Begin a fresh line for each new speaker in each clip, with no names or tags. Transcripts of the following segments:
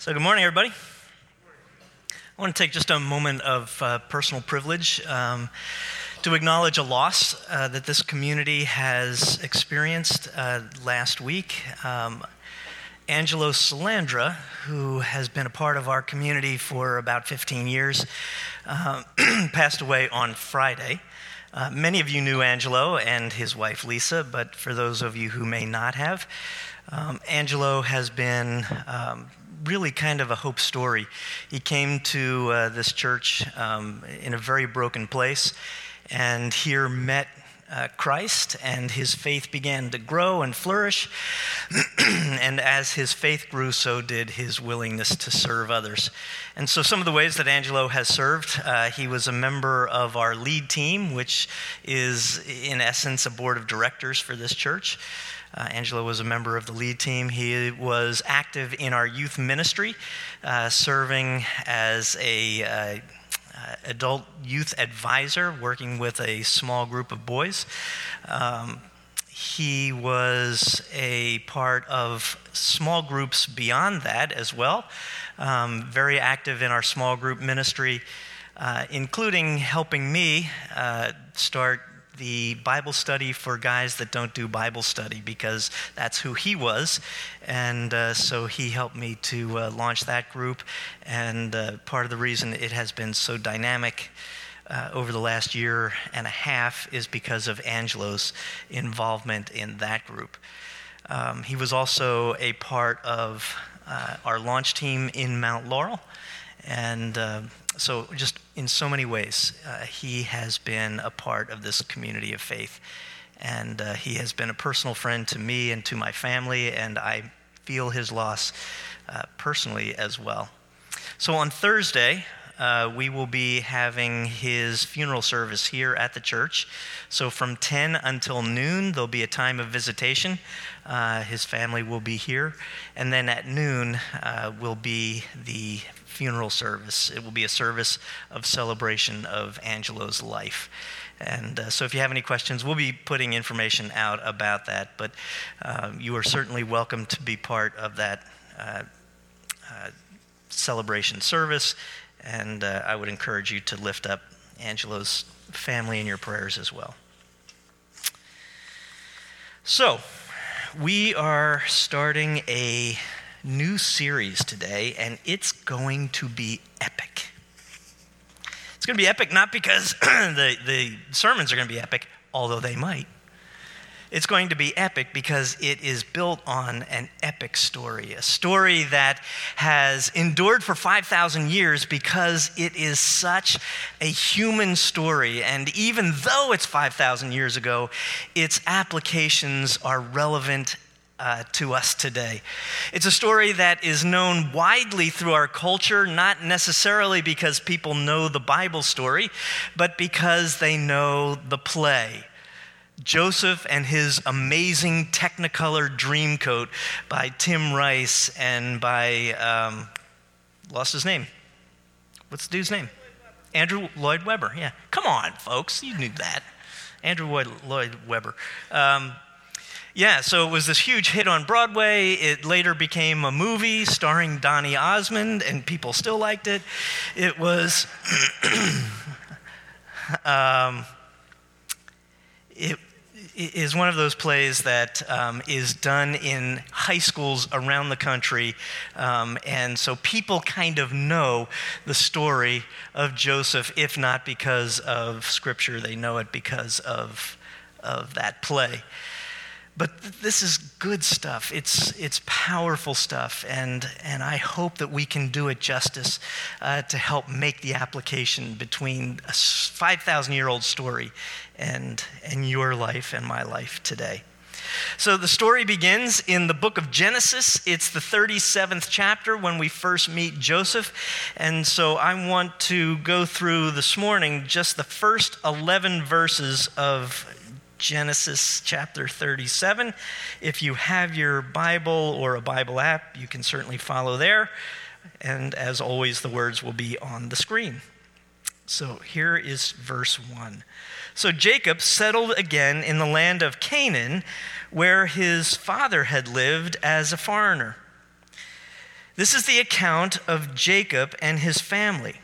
So, good morning, everybody. I want to take just a moment of uh, personal privilege um, to acknowledge a loss uh, that this community has experienced uh, last week. Um, Angelo Salandra, who has been a part of our community for about 15 years, uh, passed away on Friday. Uh, many of you knew Angelo and his wife Lisa, but for those of you who may not have, um, Angelo has been um, really kind of a hope story. He came to uh, this church um, in a very broken place and here met uh, Christ, and his faith began to grow and flourish. and as his faith grew, so did his willingness to serve others. And so, some of the ways that Angelo has served, uh, he was a member of our lead team, which is, in essence, a board of directors for this church. Uh, Angelo was a member of the lead team. He was active in our youth ministry, uh, serving as a uh, adult youth advisor, working with a small group of boys. Um, he was a part of small groups beyond that as well, um, very active in our small group ministry, uh, including helping me uh, start the Bible study for guys that don't do Bible study because that's who he was. And uh, so he helped me to uh, launch that group. And uh, part of the reason it has been so dynamic. Uh, over the last year and a half is because of Angelo's involvement in that group. Um, he was also a part of uh, our launch team in Mount Laurel, and uh, so, just in so many ways, uh, he has been a part of this community of faith. And uh, he has been a personal friend to me and to my family, and I feel his loss uh, personally as well. So, on Thursday, uh, we will be having his funeral service here at the church. So, from 10 until noon, there'll be a time of visitation. Uh, his family will be here. And then at noon uh, will be the funeral service. It will be a service of celebration of Angelo's life. And uh, so, if you have any questions, we'll be putting information out about that. But um, you are certainly welcome to be part of that uh, uh, celebration service. And uh, I would encourage you to lift up Angelo's family in your prayers as well. So, we are starting a new series today, and it's going to be epic. It's going to be epic not because the, the sermons are going to be epic, although they might. It's going to be epic because it is built on an epic story, a story that has endured for 5,000 years because it is such a human story. And even though it's 5,000 years ago, its applications are relevant uh, to us today. It's a story that is known widely through our culture, not necessarily because people know the Bible story, but because they know the play. Joseph and his amazing Technicolor Dreamcoat by Tim Rice and by, um, lost his name. What's the dude's name? Andrew Lloyd Webber. Yeah. Come on, folks. You knew that. Andrew Lloyd Webber. Um, yeah, so it was this huge hit on Broadway. It later became a movie starring Donny Osmond, and people still liked it. It was. um, it is one of those plays that um, is done in high schools around the country. Um, and so people kind of know the story of Joseph, if not because of scripture, they know it because of, of that play. But this is good stuff. It's, it's powerful stuff. And, and I hope that we can do it justice uh, to help make the application between a 5,000 year old story and, and your life and my life today. So the story begins in the book of Genesis. It's the 37th chapter when we first meet Joseph. And so I want to go through this morning just the first 11 verses of Genesis chapter 37. If you have your Bible or a Bible app, you can certainly follow there. And as always, the words will be on the screen. So here is verse 1. So Jacob settled again in the land of Canaan, where his father had lived as a foreigner. This is the account of Jacob and his family.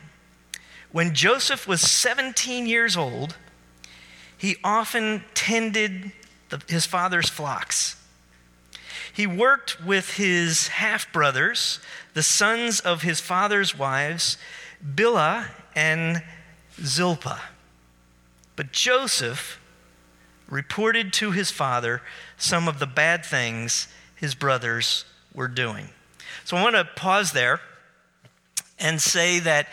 When Joseph was 17 years old, he often tended the, his father's flocks. He worked with his half brothers, the sons of his father's wives, Bilhah and Zilpah. But Joseph reported to his father some of the bad things his brothers were doing. So I want to pause there and say that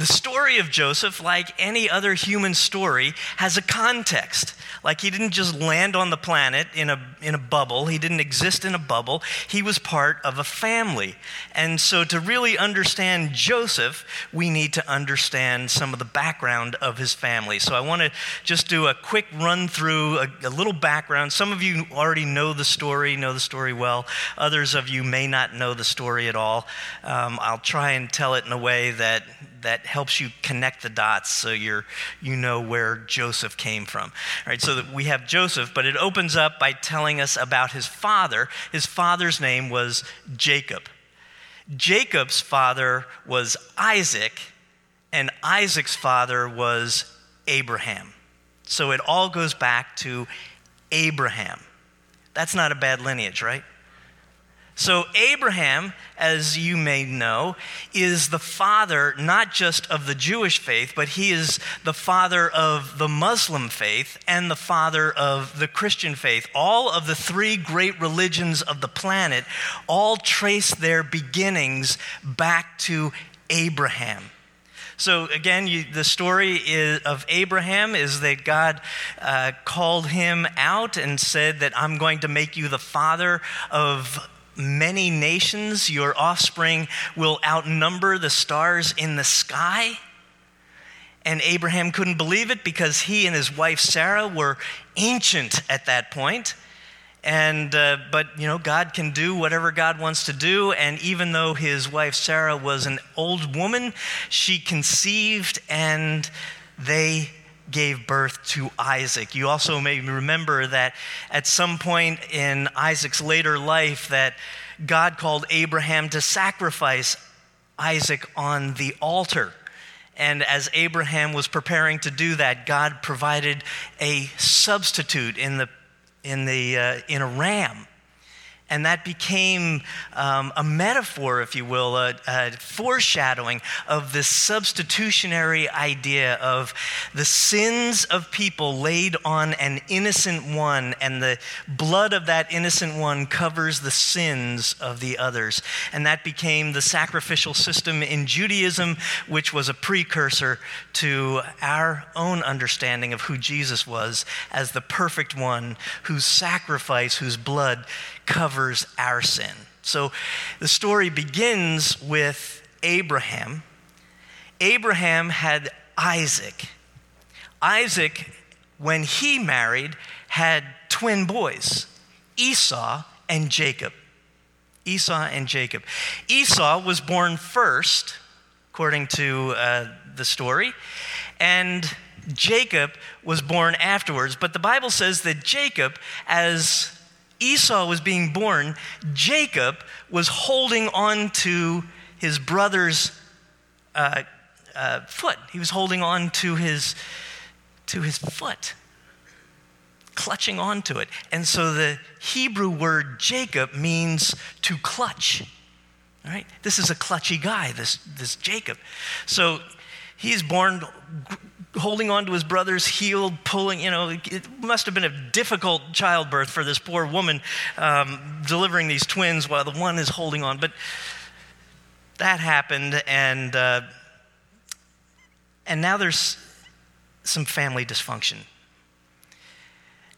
the story of Joseph, like any other human story, has a context. Like he didn't just land on the planet in a, in a bubble, he didn't exist in a bubble. He was part of a family. And so, to really understand Joseph, we need to understand some of the background of his family. So, I want to just do a quick run through, a, a little background. Some of you already know the story, know the story well. Others of you may not know the story at all. Um, I'll try and tell it in a way that that helps you connect the dots so you're, you know where Joseph came from. All right, so that we have Joseph, but it opens up by telling us about his father. His father's name was Jacob. Jacob's father was Isaac, and Isaac's father was Abraham. So it all goes back to Abraham. That's not a bad lineage, right? So, Abraham, as you may know, is the father not just of the Jewish faith, but he is the father of the Muslim faith and the father of the Christian faith. All of the three great religions of the planet all trace their beginnings back to Abraham. So, again, you, the story is, of Abraham is that God uh, called him out and said that I'm going to make you the father of many nations, your offspring will outnumber the stars in the sky. And Abraham couldn't believe it because he and his wife Sarah were ancient at that point. And, uh, but, you know, God can do whatever God wants to do. And even though his wife Sarah was an old woman, she conceived and they gave birth to Isaac. You also may remember that at some point in Isaac's later life that God called Abraham to sacrifice Isaac on the altar. And as Abraham was preparing to do that, God provided a substitute in, the, in, the, uh, in a ram and that became um, a metaphor, if you will, a, a, foreshadowing of this substitutionary idea of the sins of people laid on an innocent one, and the blood of that innocent one covers the sins of the others. And that became the sacrificial system in Judaism, which was a precursor to our own understanding of who Jesus was as the perfect one whose sacrifice, whose blood covers our sin. So the story begins with Abraham. Abraham had Isaac. Isaac, when he married, had twin boys, Esau and Jacob. Esau and Jacob. Esau was born first, according to uh, the story, and Jacob was born afterwards. But the Bible says that Jacob, as Esau was being born, Jacob was holding on to his brother's uh, uh, foot. He was holding on to his, to his foot, clutching onto it. And so the Hebrew word Jacob means to clutch. All right? This is a clutchy guy, this, this Jacob. So he's born holding on to his brother's heel, pulling, you know, it must have been a difficult childbirth for this poor woman um, delivering these twins while the one is holding on. But that happened, and, uh, and now there's some family dysfunction.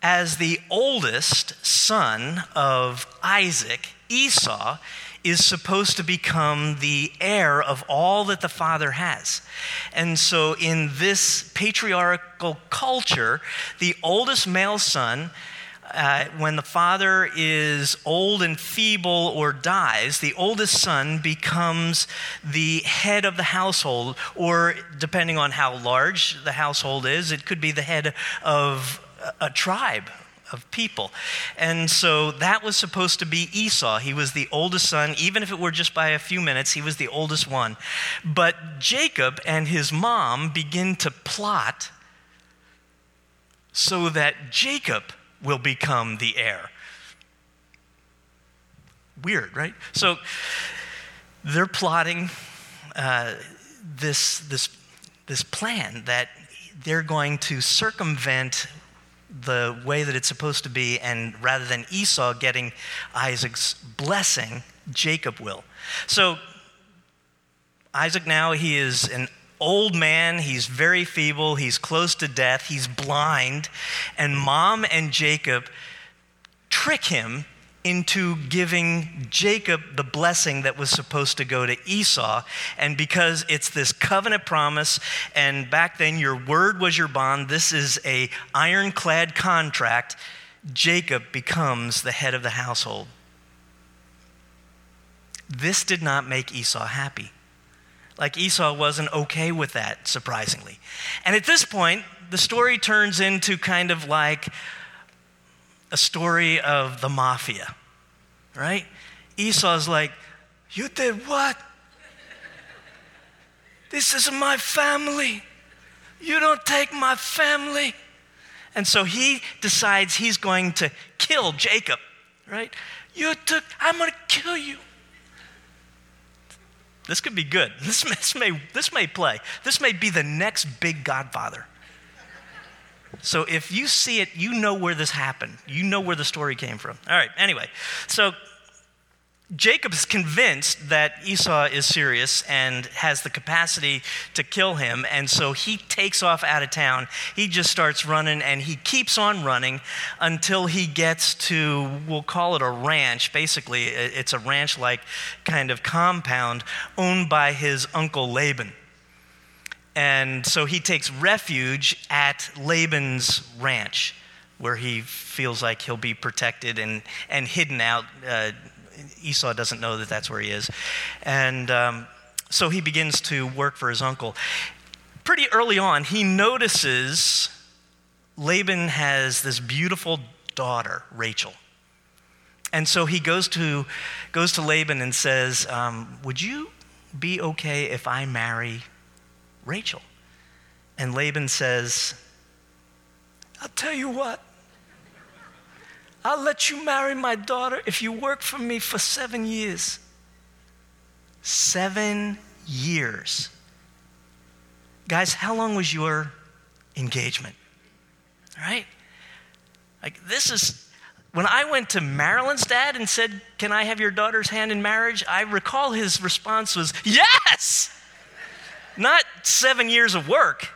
As the oldest son of Isaac, Esau, is supposed to become the heir of all that the father has. And so, in this patriarchal culture, the oldest male son uh, when the father is old and feeble or dies, the oldest son becomes the head of the household, or depending on how large the household is, it could be the head of a tribe of people. And so that was supposed to be Esau. He was the oldest son, even if it were just by a few minutes, he was the oldest one. But Jacob and his mom begin to plot so that Jacob will become the heir. Weird, right? So they're plotting uh, this, this, this plan that they're going to circumvent the way that it's supposed to be, and rather than Esau getting Isaac's blessing, Jacob will. So, Isaac now, he is an old man, he's very feeble, he's close to death, he's blind, and mom and Jacob trick him into giving Jacob the blessing that was supposed to go to Esau. And because it's this covenant promise, and back then your word was your bond, this is a ironclad contract, Jacob becomes the head of the household. This did not make Esau happy. Like Esau wasn't okay with that, surprisingly. And at this point, the story turns into kind of like a story of the mafia, right? Esau's like, You did what? This is my family. You don't take my family. And so he decides he's going to kill Jacob, right? You took, I'm going to kill you. This could be good. This, this, may, this may play. This may be the next big Godfather. So if you see it, you know where this happened. You know where the story came from. All right, anyway. So Jacob is convinced that Esau is serious and has the capacity to kill him, and so he takes off out of town. He just starts running and he keeps on running until he gets to, we'll call it a ranch. Basically, it's a ranch like kind of compound owned by his uncle Laban. And so he takes refuge at Laban's ranch where he feels like he'll be protected and, and hidden out. Uh, Esau doesn't know that that's where he is. And um, so he begins to work for his uncle. Pretty early on, he notices Laban has this beautiful daughter, Rachel. And so he goes to, goes to Laban and says, um, Would you be okay if I marry Rachel? And Laban says, I'll tell you what, I'll let you marry my daughter if you work for me for seven years. Seven years. Guys, how long was your engagement? Right? Like, this is, when I went to Marilyn's dad and said, Can I have your daughter's hand in marriage? I recall his response was, Yes! Not seven years of work.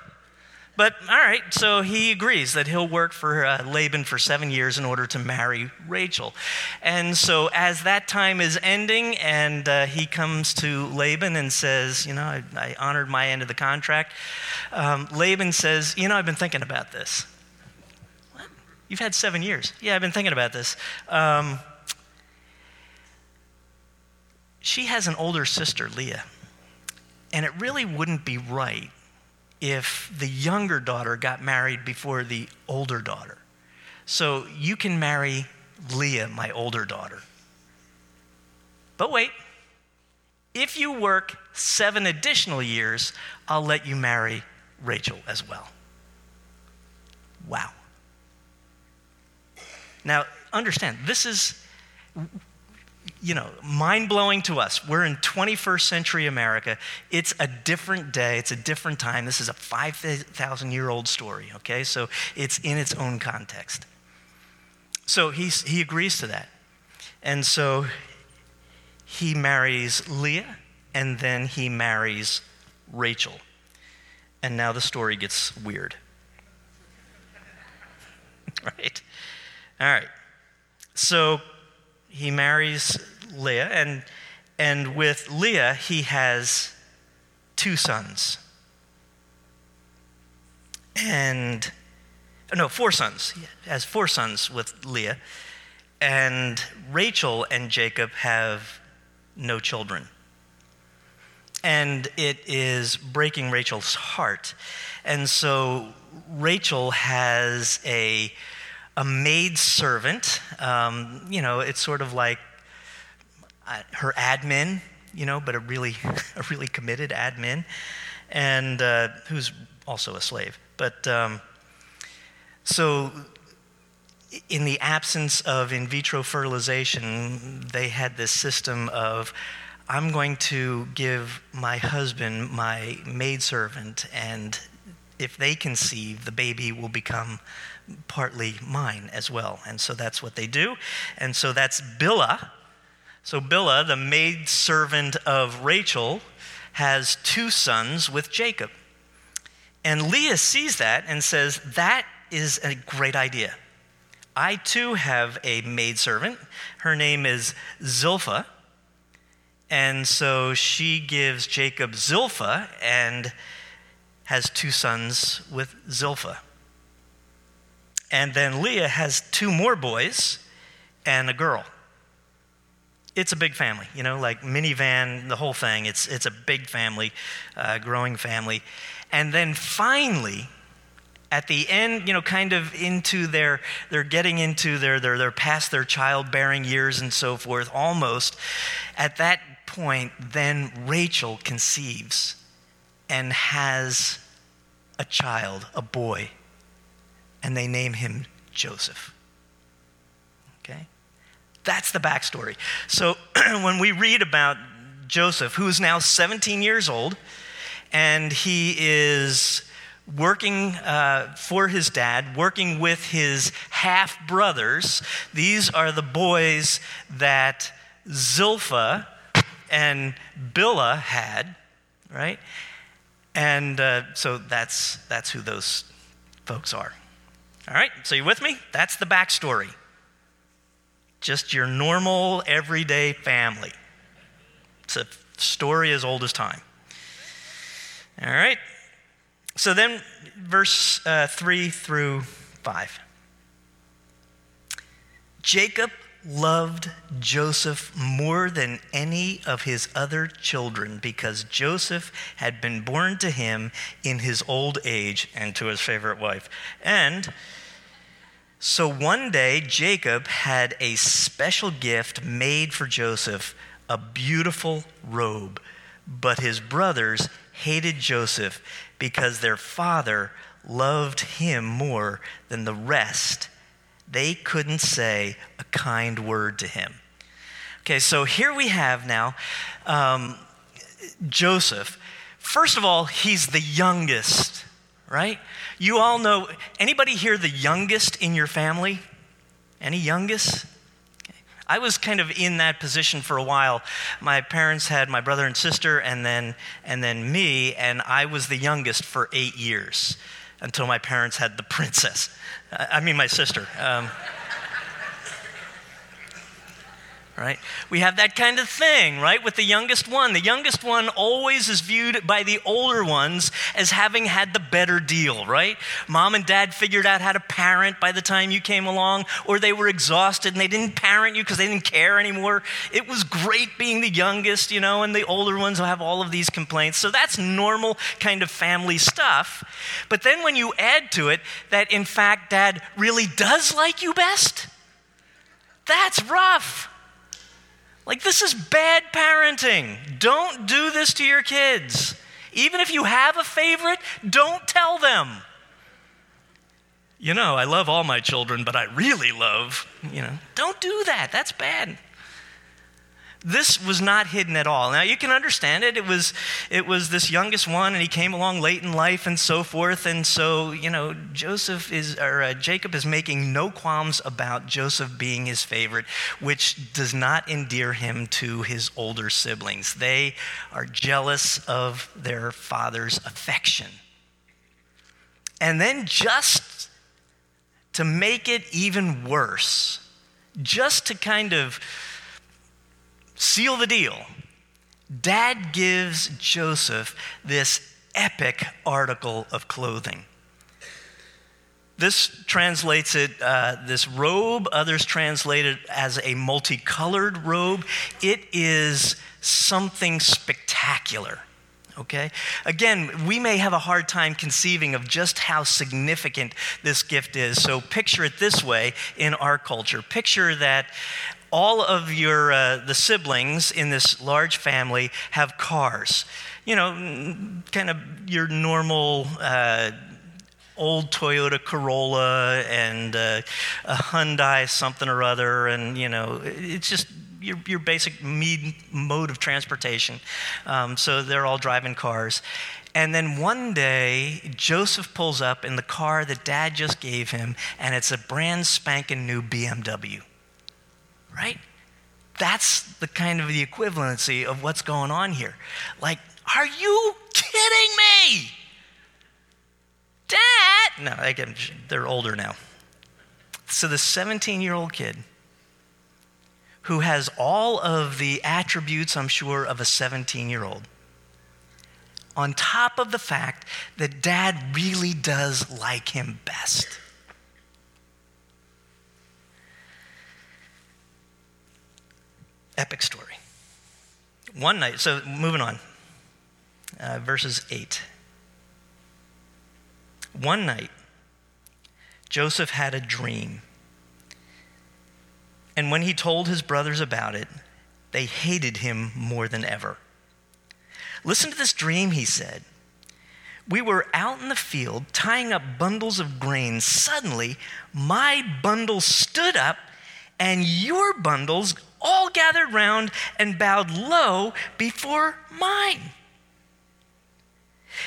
But all right, so he agrees that he'll work for uh, Laban for seven years in order to marry Rachel. And so, as that time is ending, and uh, he comes to Laban and says, You know, I, I honored my end of the contract, um, Laban says, You know, I've been thinking about this. What? You've had seven years. Yeah, I've been thinking about this. Um, she has an older sister, Leah, and it really wouldn't be right if the younger daughter got married before the older daughter. So you can marry Leah, my older daughter. But wait, if you work seven additional years, I'll let you marry Rachel as well. Wow. Now, understand, this is you know, mind blowing to us. We're in 21st century America. It's a different day, it's a different time. This is a 5,000 year old story, okay? So it's in its own context. So he's, he agrees to that. And so he marries Leah, and then he marries Rachel. And now the story gets weird. right? All right. So he marries Leah, and, and with Leah, he has two sons. And, no, four sons. He has four sons with Leah. And Rachel and Jacob have no children. And it is breaking Rachel's heart. And so Rachel has a a maid servant. Um, you know, it's sort of like uh, her admin, you know, but a really, a really committed admin, and uh, who's also a slave. But um, so, in the absence of in vitro fertilization, they had this system of I'm going to give my husband my maidservant, and if they conceive, the baby will become partly mine as well. And so that's what they do. And so that's Bilhah. So Bilhah, the maidservant of Rachel, has two sons with Jacob. And Leah sees that and says, That is a great idea. I too have a maidservant. Her name is Zilpha. And so she gives Jacob Zilpha, and has two sons with Zilpha. And then Leah has two more boys and a girl. It's a big family, you know, like minivan, the whole thing. It's, it's a big family, uh, growing family. And then finally, at the end, you know, kind of into their, they're getting into their, their, they're past their childbearing years and so forth, almost. At that point, then Rachel conceives and has a child, a boy, and they name him Joseph. Okay? That's the backstory. So when we read about Joseph, who is now 17 years old, and he is working uh, for his dad, working with his half brothers. These are the boys that Zilpha and Bilhah had, right? And uh, so that's, that's who those folks are. All right, so you with me? That's the backstory. Just your normal, everyday family. It's a story as old as time. All right, so then, verse uh, 3 through 5. Jacob loved Joseph more than any of his other children because Joseph had been born to him in his old age and to his favorite wife. And so one day, Jacob had a special gift made for Joseph a beautiful robe. But his brothers hated Joseph because their father loved him more than the rest they couldn't say a kind word to him. Okay, so here we have now um, Joseph. First of all, he's the youngest, right? You all know, anybody here the youngest in your family? Any youngest? I was kind of in that position for a while. My parents had my brother and sister, and then, and then me, and I was the youngest for eight years until my parents had the princess. I mean, my sister. Um, right? We have that kind of thing, right, with the youngest one. The youngest one always is viewed by the older ones as having had the better deal, right? Mom and dad figured out how to parent by the time you came along, or they were exhausted and they didn't parent you because they didn't care anymore. It was great being the youngest, you know, and the older ones will have all of these complaints. So that's normal kind of family stuff. But then when you add to it that, in fact, dad really does like you best, that's rough. Like, this is bad parenting. Don't do this to your kids. Even if you have a favorite, don't tell them. You know, I love all my children, but I really love, you know, don't do that. That's bad this was not hidden at all. Now you can understand it. It was it was this youngest one, and he came along late in life and so forth. And so you know, Joseph is or uh, Jacob is making no qualms about Joseph being his favorite, which does not endear him to his older siblings. They are jealous of their father's affection. And then just to make it even worse, just to kind of seal the deal. Dad gives Joseph this epic article of clothing. This translates it, uh, this robe, others translate it as a multicolored robe. It is something spectacular, okay? Again, we may have a hard time conceiving of just how significant this gift is. So picture it this way in our culture. Picture that all of your uh, the siblings in this large family have cars. You know, kind of your normal uh, old Toyota Corolla and uh, a Hyundai something or other, and you know, it's just your, your basic mead, mode of transportation. Um, so they're all driving cars. And then one day, Joseph pulls up in the car that dad just gave him, and it's a brand spanking new BMW. Right? That's the kind of the equivalency of what's going on here. Like, are you kidding me? Dad! No, they're older now. So the 17 year old kid who has all of the attributes, I'm sure, of a 17 year old. On top of the fact that dad really does like him best. Epic story. One night, so moving on, uh, verses 8. One night, Joseph had a dream and when he told his brothers about it, they hated him more than ever. Listen to this dream, he said. We were out in the field tying up bundles of grain. Suddenly, my bundle stood up, and your bundles all gathered round and bowed low before mine.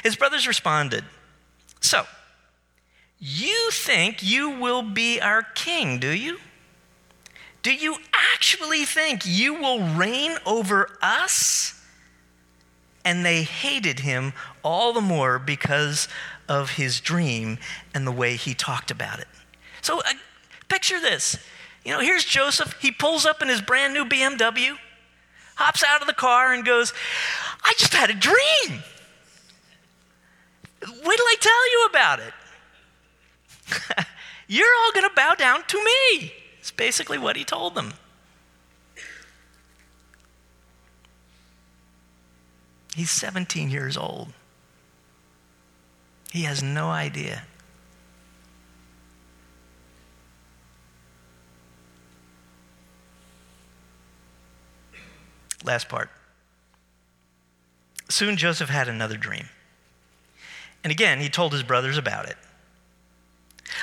His brothers responded, So, you think you will be our king, do you? Do you actually think you will reign over us? And they hated him all the more because of his dream and the way he talked about it. So uh, picture this. You know, here's Joseph. He pulls up in his brand new BMW, hops out of the car, and goes, I just had a dream. Wait till I tell you about it. You're all going to bow down to me. It's basically what he told them. He's 17 years old. He has no idea. Last part. Soon Joseph had another dream. And again, he told his brothers about it.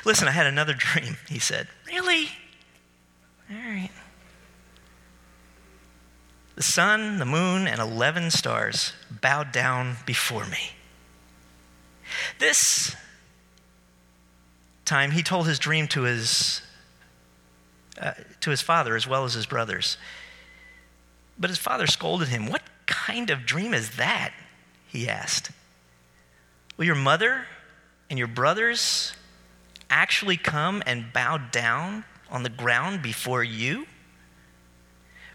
Listen, I had another dream, he said. Really? All right. The sun, the moon, and 11 stars bowed down before me. This time, he told his dream to his, uh, to his father as well as his brothers. But his father scolded him. What kind of dream is that? He asked. Will your mother and your brothers actually come and bow down on the ground before you?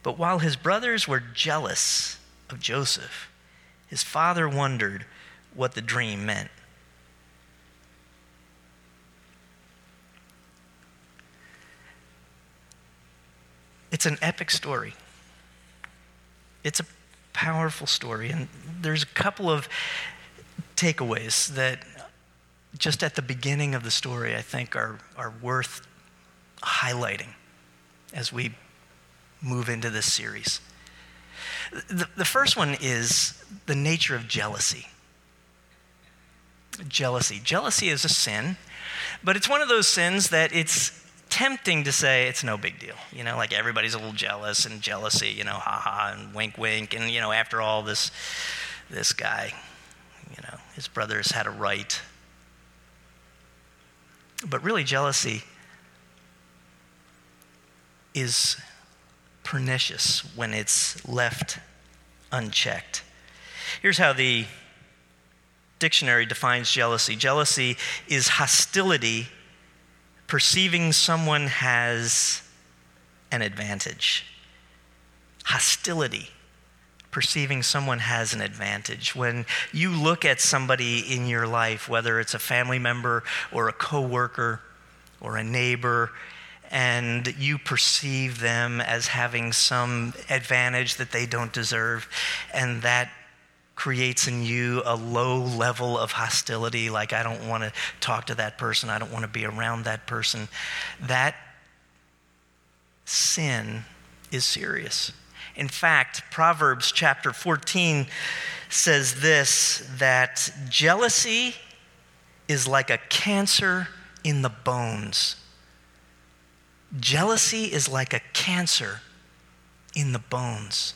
But while his brothers were jealous of Joseph, his father wondered what the dream meant. It's an epic story. It's a powerful story. And there's a couple of takeaways that just at the beginning of the story I think are, are worth highlighting as we move into this series. The, the first one is the nature of jealousy. Jealousy. Jealousy is a sin, but it's one of those sins that it's tempting to say it's no big deal. You know, like everybody's a little jealous and jealousy, you know, ha ha and wink wink. And, you know, after all, this, this guy, you know, his brothers had a right. But really, jealousy is pernicious when it's left unchecked. Here's how the dictionary defines jealousy jealousy is hostility, perceiving someone has an advantage. Hostility, perceiving someone has an advantage. When you look at somebody in your life, whether it's a family member or a coworker or a neighbor, and you perceive them as having some advantage that they don't deserve, and that creates in you a low level of hostility, like I don't want to talk to that person, I don't want to be around that person, that sin is serious. In fact, Proverbs chapter 14 says this that jealousy is like a cancer in the bones. Jealousy is like a cancer in the bones.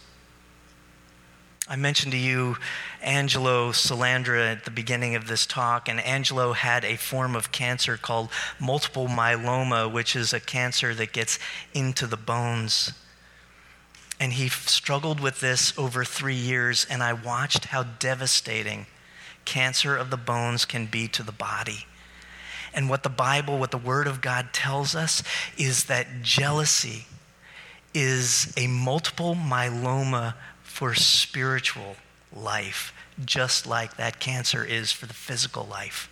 I mentioned to you Angelo Salandra at the beginning of this talk, and Angelo had a form of cancer called multiple myeloma, which is a cancer that gets into the bones. And he struggled with this over three years, and I watched how devastating cancer of the bones can be to the body. And what the Bible, what the Word of God tells us is that jealousy is a multiple myeloma for spiritual life, just like that cancer is for the physical life.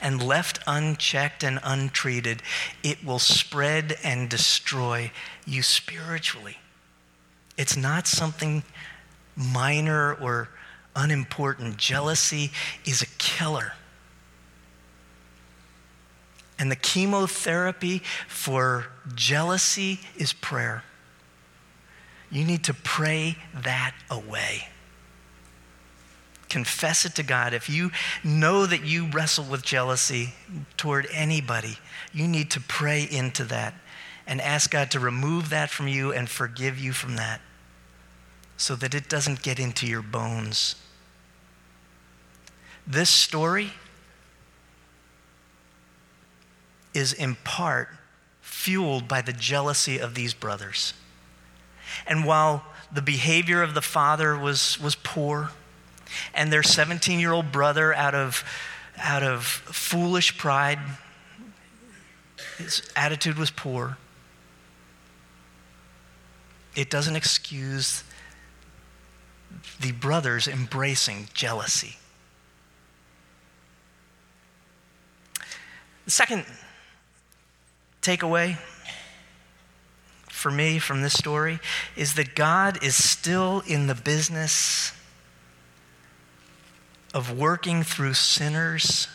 And left unchecked and untreated, it will spread and destroy you spiritually. It's not something minor or unimportant. Jealousy is a killer. And the chemotherapy for jealousy is prayer. You need to pray that away. Confess it to God. If you know that you wrestle with jealousy toward anybody, you need to pray into that and ask God to remove that from you and forgive you from that so that it doesn't get into your bones. This story is in part fueled by the jealousy of these brothers. And while the behavior of the father was, was poor, and their 17 year old brother, out of, out of foolish pride, his attitude was poor, it doesn't excuse the brothers embracing jealousy. The second takeaway for me from this story is that God is still in the business of working through sinners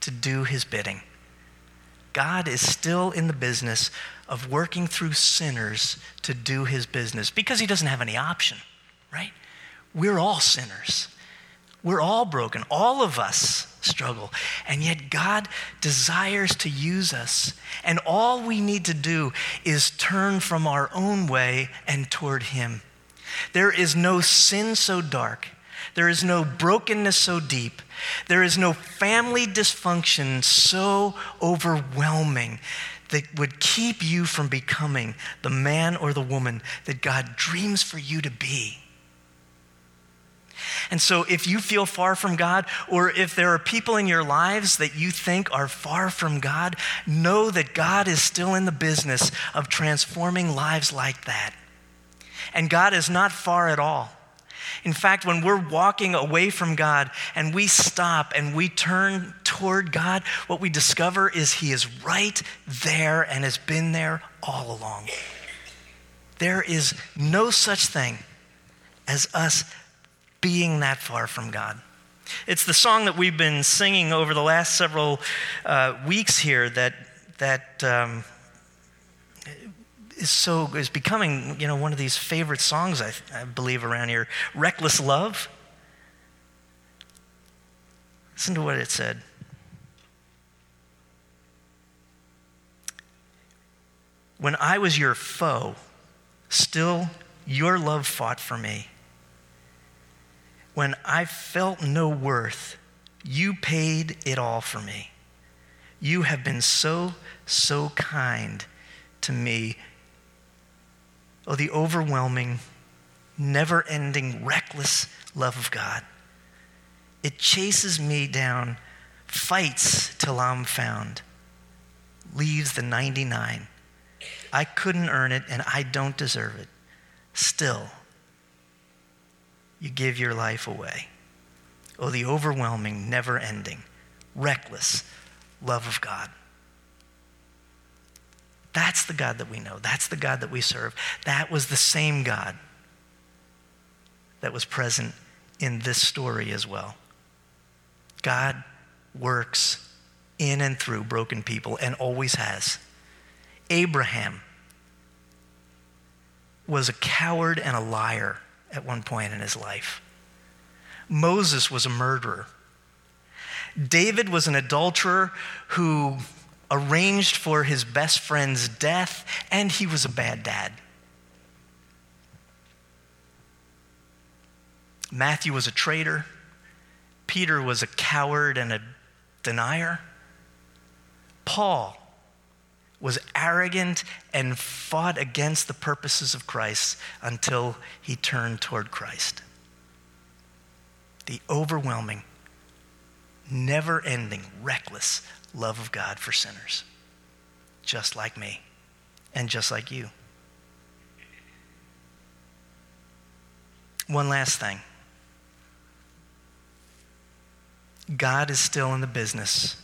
to do his bidding. God is still in the business of working through sinners to do his business because he doesn't have any option right? We're all sinners. We're all broken. All of us struggle. And yet God desires to use us. And all we need to do is turn from our own way and toward Him. There is no sin so dark. There is no brokenness so deep. There is no family dysfunction so overwhelming that would keep you from becoming the man or the woman that God dreams for you to be. And so, if you feel far from God, or if there are people in your lives that you think are far from God, know that God is still in the business of transforming lives like that. And God is not far at all. In fact, when we're walking away from God and we stop and we turn toward God, what we discover is He is right there and has been there all along. There is no such thing as us being that far from God. It's the song that we've been singing over the last several uh, weeks here that, that um, is so is becoming you know one of these favorite songs I, I believe around here. Reckless love. Listen to what it said. When I was your foe, still your love fought for me. When I felt no worth, you paid it all for me. You have been so, so kind to me. Oh, the overwhelming, never ending, reckless love of God. It chases me down, fights till I'm found, leaves the 99. I couldn't earn it and I don't deserve it. Still, you give your life away. Oh, the overwhelming, never ending, reckless love of God. That's the God that we know. That's the God that we serve. That was the same God that was present in this story as well. God works in and through broken people and always has. Abraham was a coward and a liar at one point in his life. Moses was a murderer. David was an adulterer who arranged for his best friend's death, and he was a bad dad. Matthew was a traitor. Peter was a coward and a denier. Paul was arrogant and fought against the purposes of Christ until he turned toward Christ. The overwhelming, never ending, reckless love of God for sinners, just like me and just like you. One last thing God is still in the business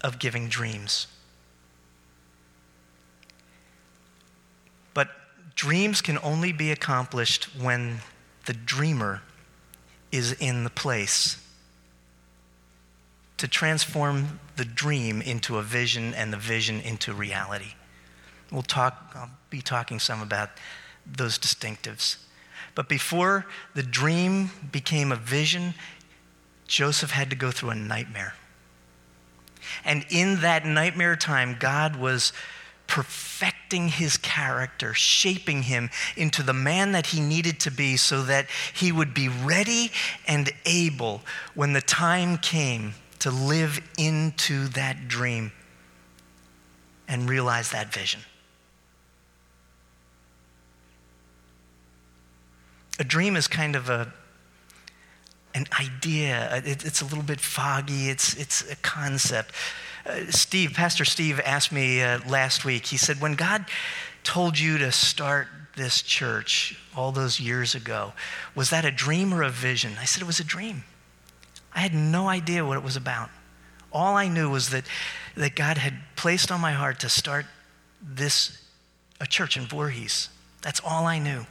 of giving dreams. But dreams can only be accomplished when the dreamer is in the place to transform the dream into a vision and the vision into reality. We'll talk, I'll be talking some about those distinctives. But before the dream became a vision, Joseph had to go through a nightmare. And in that nightmare time, God was perfecting his character, shaping him into the man that he needed to be so that he would be ready and able when the time came to live into that dream and realize that vision. A dream is kind of a an idea. It, it's a little bit foggy. It's, it's a concept. Steve, Pastor Steve asked me uh, last week, he said, when God told you to start this church all those years ago, was that a dream or a vision? I said, it was a dream. I had no idea what it was about. All I knew was that, that God had placed on my heart to start this, a church in Voorhees. That's all I knew.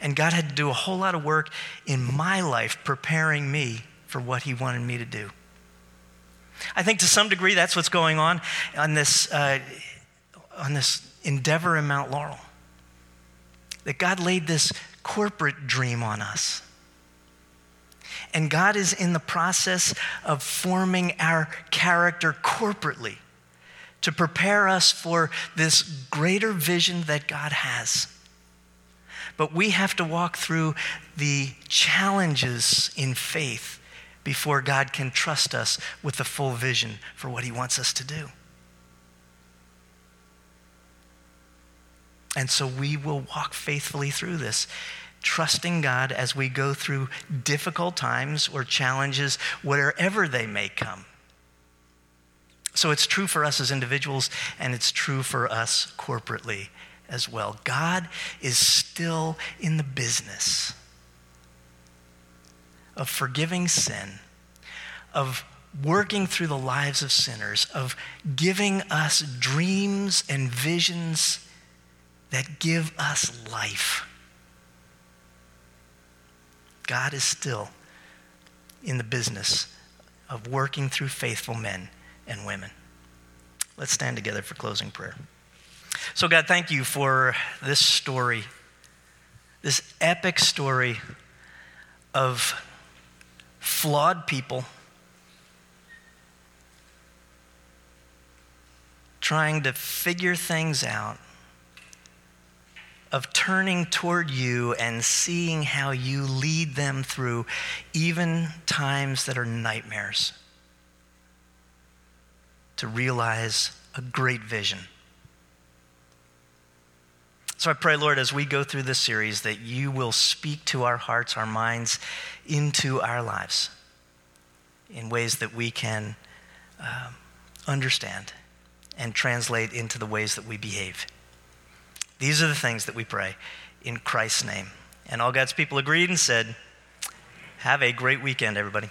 And God had to do a whole lot of work in my life preparing me for what He wanted me to do. I think to some degree that's what's going on on this, uh, on this endeavor in Mount Laurel. That God laid this corporate dream on us. And God is in the process of forming our character corporately to prepare us for this greater vision that God has. But we have to walk through the challenges in faith before God can trust us with the full vision for what He wants us to do. And so we will walk faithfully through this, trusting God as we go through difficult times or challenges, wherever they may come. So it's true for us as individuals, and it's true for us corporately as well. God is still in the business of forgiving sin, of working through the lives of sinners, of giving us dreams and visions that give us life. God is still in the business of working through faithful men and women. Let's stand together for closing prayer. So, God, thank you for this story, this epic story of flawed people trying to figure things out, of turning toward you and seeing how you lead them through even times that are nightmares to realize a great vision. So I pray, Lord, as we go through this series, that you will speak to our hearts, our minds, into our lives in ways that we can uh, understand and translate into the ways that we behave. These are the things that we pray in Christ's name. And all God's people agreed and said, Have a great weekend, everybody.